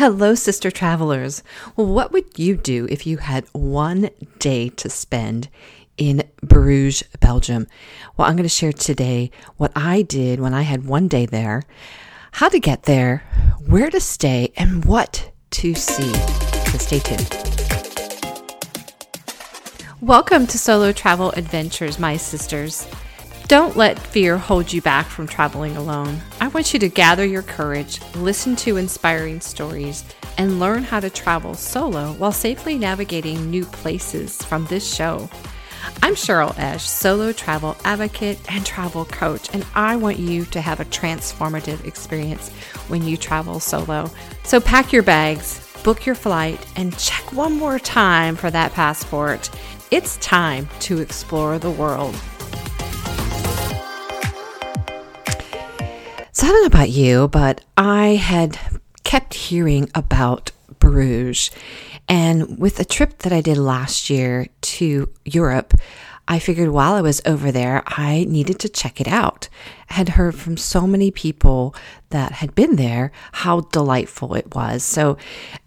Hello, sister travelers. Well, what would you do if you had one day to spend in Bruges, Belgium? Well, I'm going to share today what I did when I had one day there, how to get there, where to stay, and what to see. So stay tuned. Welcome to Solo Travel Adventures, my sisters. Don't let fear hold you back from traveling alone. I want you to gather your courage, listen to inspiring stories, and learn how to travel solo while safely navigating new places from this show. I'm Cheryl Esch, solo travel advocate and travel coach, and I want you to have a transformative experience when you travel solo. So pack your bags, book your flight, and check one more time for that passport. It's time to explore the world. Don't know about you, but I had kept hearing about Bruges. And with a trip that I did last year to Europe, I figured while I was over there, I needed to check it out. I had heard from so many people that had been there how delightful it was. So,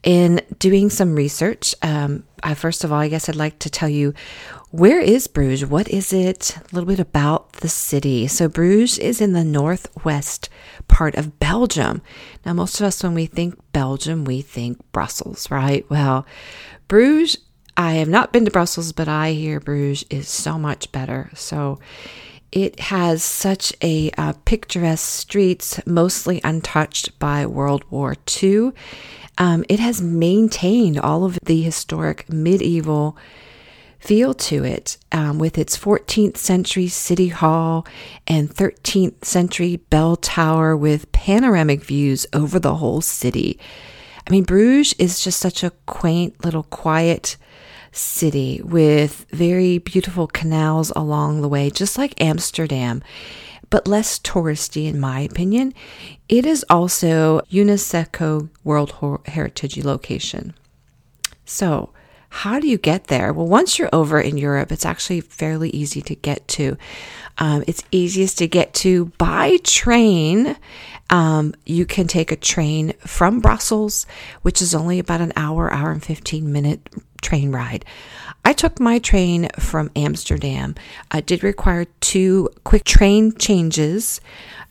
in doing some research, um, I, first of all, I guess I'd like to tell you where is Bruges? What is it? A little bit about the city. So, Bruges is in the northwest part of Belgium. Now, most of us, when we think Belgium, we think Brussels, right? Well, Bruges, I have not been to Brussels, but I hear Bruges is so much better. So, it has such a uh, picturesque streets, mostly untouched by World War II. Um, it has maintained all of the historic medieval feel to it um, with its 14th century city hall and 13th century bell tower with panoramic views over the whole city. I mean, Bruges is just such a quaint little quiet city with very beautiful canals along the way, just like Amsterdam, but less touristy, in my opinion. It is also UNESCO World Heritage location. So, how do you get there? Well, once you're over in Europe, it's actually fairly easy to get to. Um, it's easiest to get to by train. Um, you can take a train from Brussels, which is only about an hour, hour and 15 minute train ride. I took my train from Amsterdam. I did require two quick train changes,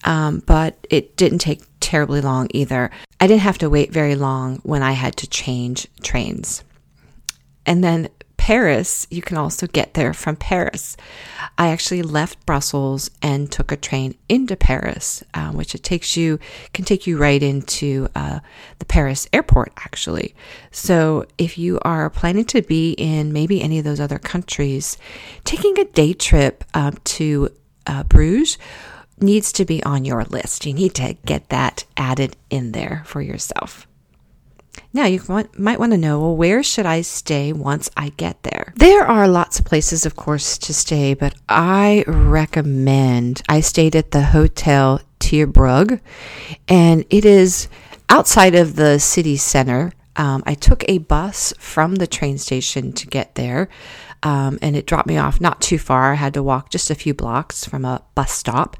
um, but it didn't take terribly long either. I didn't have to wait very long when I had to change trains. And then Paris, you can also get there from Paris. I actually left Brussels and took a train into Paris, uh, which it takes you can take you right into uh, the Paris airport. Actually, so if you are planning to be in maybe any of those other countries, taking a day trip um, to uh, Bruges needs to be on your list. You need to get that added in there for yourself. Now, you might want to know well, where should I stay once I get there? There are lots of places, of course, to stay, but I recommend I stayed at the Hotel Ter Brughe, and it is outside of the city center. Um, I took a bus from the train station to get there, um, and it dropped me off not too far. I had to walk just a few blocks from a bus stop,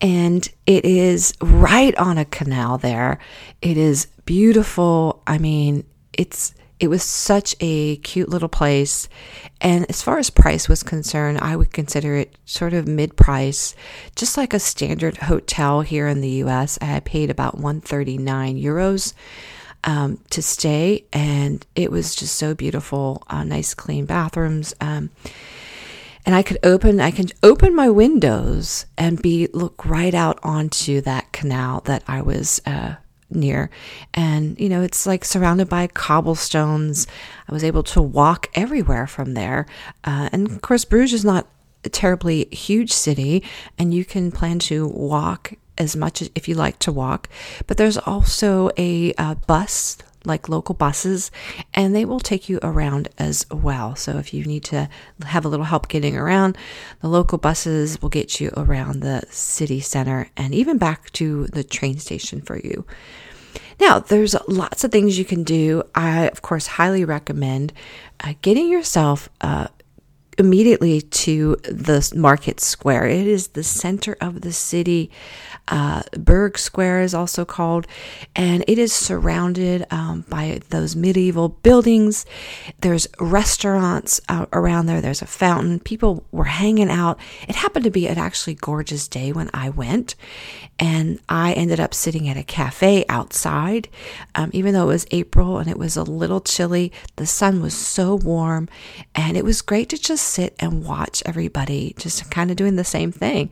and it is right on a canal there. It is beautiful. I mean, it's it was such a cute little place. And as far as price was concerned, I would consider it sort of mid price, just like a standard hotel here in the US. I paid about 139 euros um, to stay, and it was just so beautiful. Uh, nice, clean bathrooms. Um, and I could open I can open my windows and be look right out onto that canal that I was uh, near. And you know it's like surrounded by cobblestones. I was able to walk everywhere from there. Uh, and of course Bruges is not a terribly huge city and you can plan to walk as much as if you like to walk. But there's also a, a bus like local buses, and they will take you around as well. So if you need to have a little help getting around, the local buses will get you around the city center and even back to the train station for you. Now, there's lots of things you can do. I, of course, highly recommend uh, getting yourself uh, immediately to the market square. It is the center of the city. Uh, Burg Square is also called, and it is surrounded um, by those medieval buildings. There's restaurants uh, around there. There's a fountain. People were hanging out. It happened to be an actually gorgeous day when I went, and I ended up sitting at a cafe outside. Um, even though it was April and it was a little chilly, the sun was so warm, and it was great to just sit and watch everybody just kind of doing the same thing.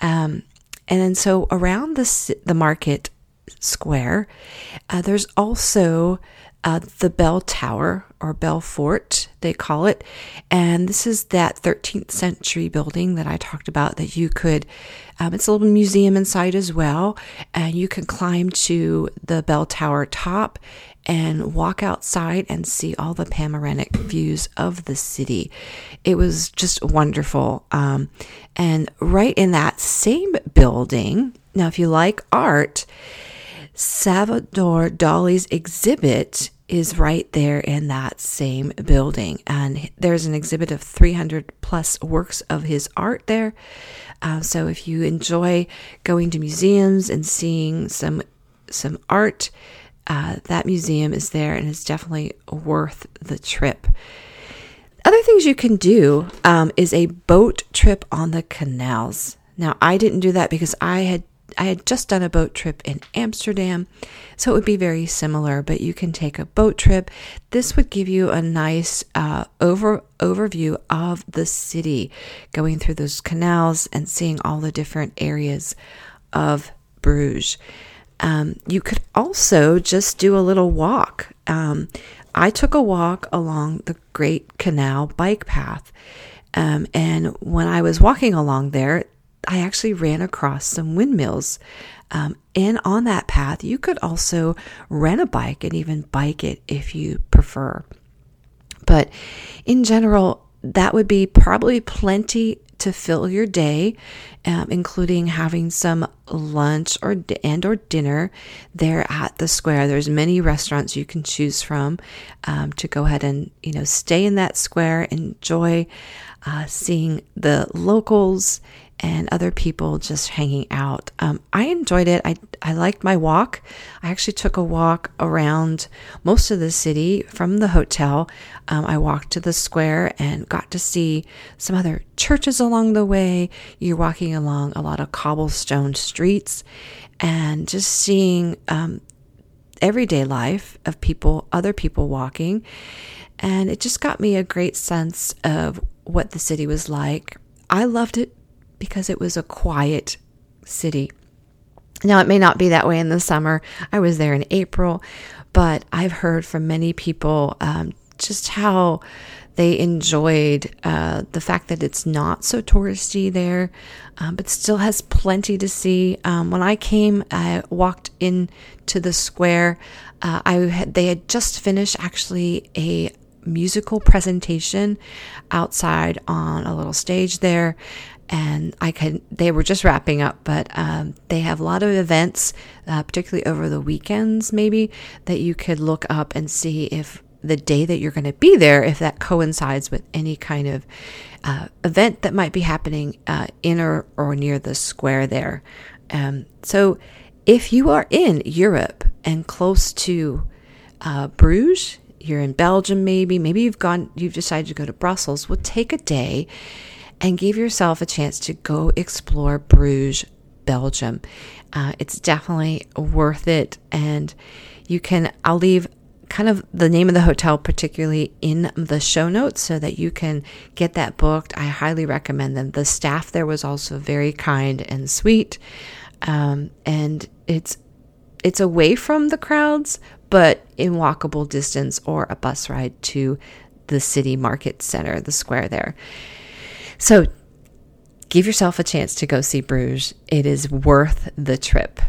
Um, and then so around the the market square, uh, there's also uh, the bell tower or Belfort they call it and this is that 13th century building that i talked about that you could um, it's a little museum inside as well and you can climb to the bell tower top and walk outside and see all the panoramic views of the city. It was just wonderful. Um, and right in that same building, now, if you like art, Salvador Dali's exhibit is right there in that same building. And there's an exhibit of 300 plus works of his art there. Uh, so if you enjoy going to museums and seeing some some art, uh, that museum is there and it's definitely worth the trip. Other things you can do um, is a boat trip on the canals. Now, I didn't do that because I had I had just done a boat trip in Amsterdam, so it would be very similar. But you can take a boat trip. This would give you a nice uh, over overview of the city, going through those canals and seeing all the different areas of Bruges. Um, you could also just do a little walk. Um, I took a walk along the Great Canal bike path. Um, and when I was walking along there, I actually ran across some windmills. Um, and on that path, you could also rent a bike and even bike it if you prefer. But in general, that would be probably plenty to fill your day, um, including having some lunch or and or dinner there at the square. There's many restaurants you can choose from um, to go ahead and you know stay in that square, enjoy uh, seeing the locals and other people just hanging out. Um, I enjoyed it. I, I liked my walk. I actually took a walk around most of the city from the hotel. Um, I walked to the square and got to see some other churches along the way. You're walking along a lot of cobblestone streets and just seeing um, everyday life of people, other people walking. And it just got me a great sense of what the city was like. I loved it because it was a quiet city. Now, it may not be that way in the summer. I was there in April, but I've heard from many people um, just how they enjoyed uh, the fact that it's not so touristy there, um, but still has plenty to see. Um, when I came, I walked into the square. Uh, I had, they had just finished actually a musical presentation outside on a little stage there and I could they were just wrapping up, but um, they have a lot of events, uh, particularly over the weekends, maybe that you could look up and see if the day that you're going to be there, if that coincides with any kind of uh, event that might be happening uh, in or, or near the square there. Um, so, if you are in Europe and close to uh, Bruges, you're in Belgium, maybe, maybe you've gone, you've decided to go to Brussels. Well, take a day and give yourself a chance to go explore Bruges, Belgium. Uh, it's definitely worth it. And you can, I'll leave kind of the name of the hotel, particularly in the show notes, so that you can get that booked. I highly recommend them. The staff there was also very kind and sweet. Um, and it's it's away from the crowds, but in walkable distance or a bus ride to the city market center, the square there. So give yourself a chance to go see Bruges. It is worth the trip.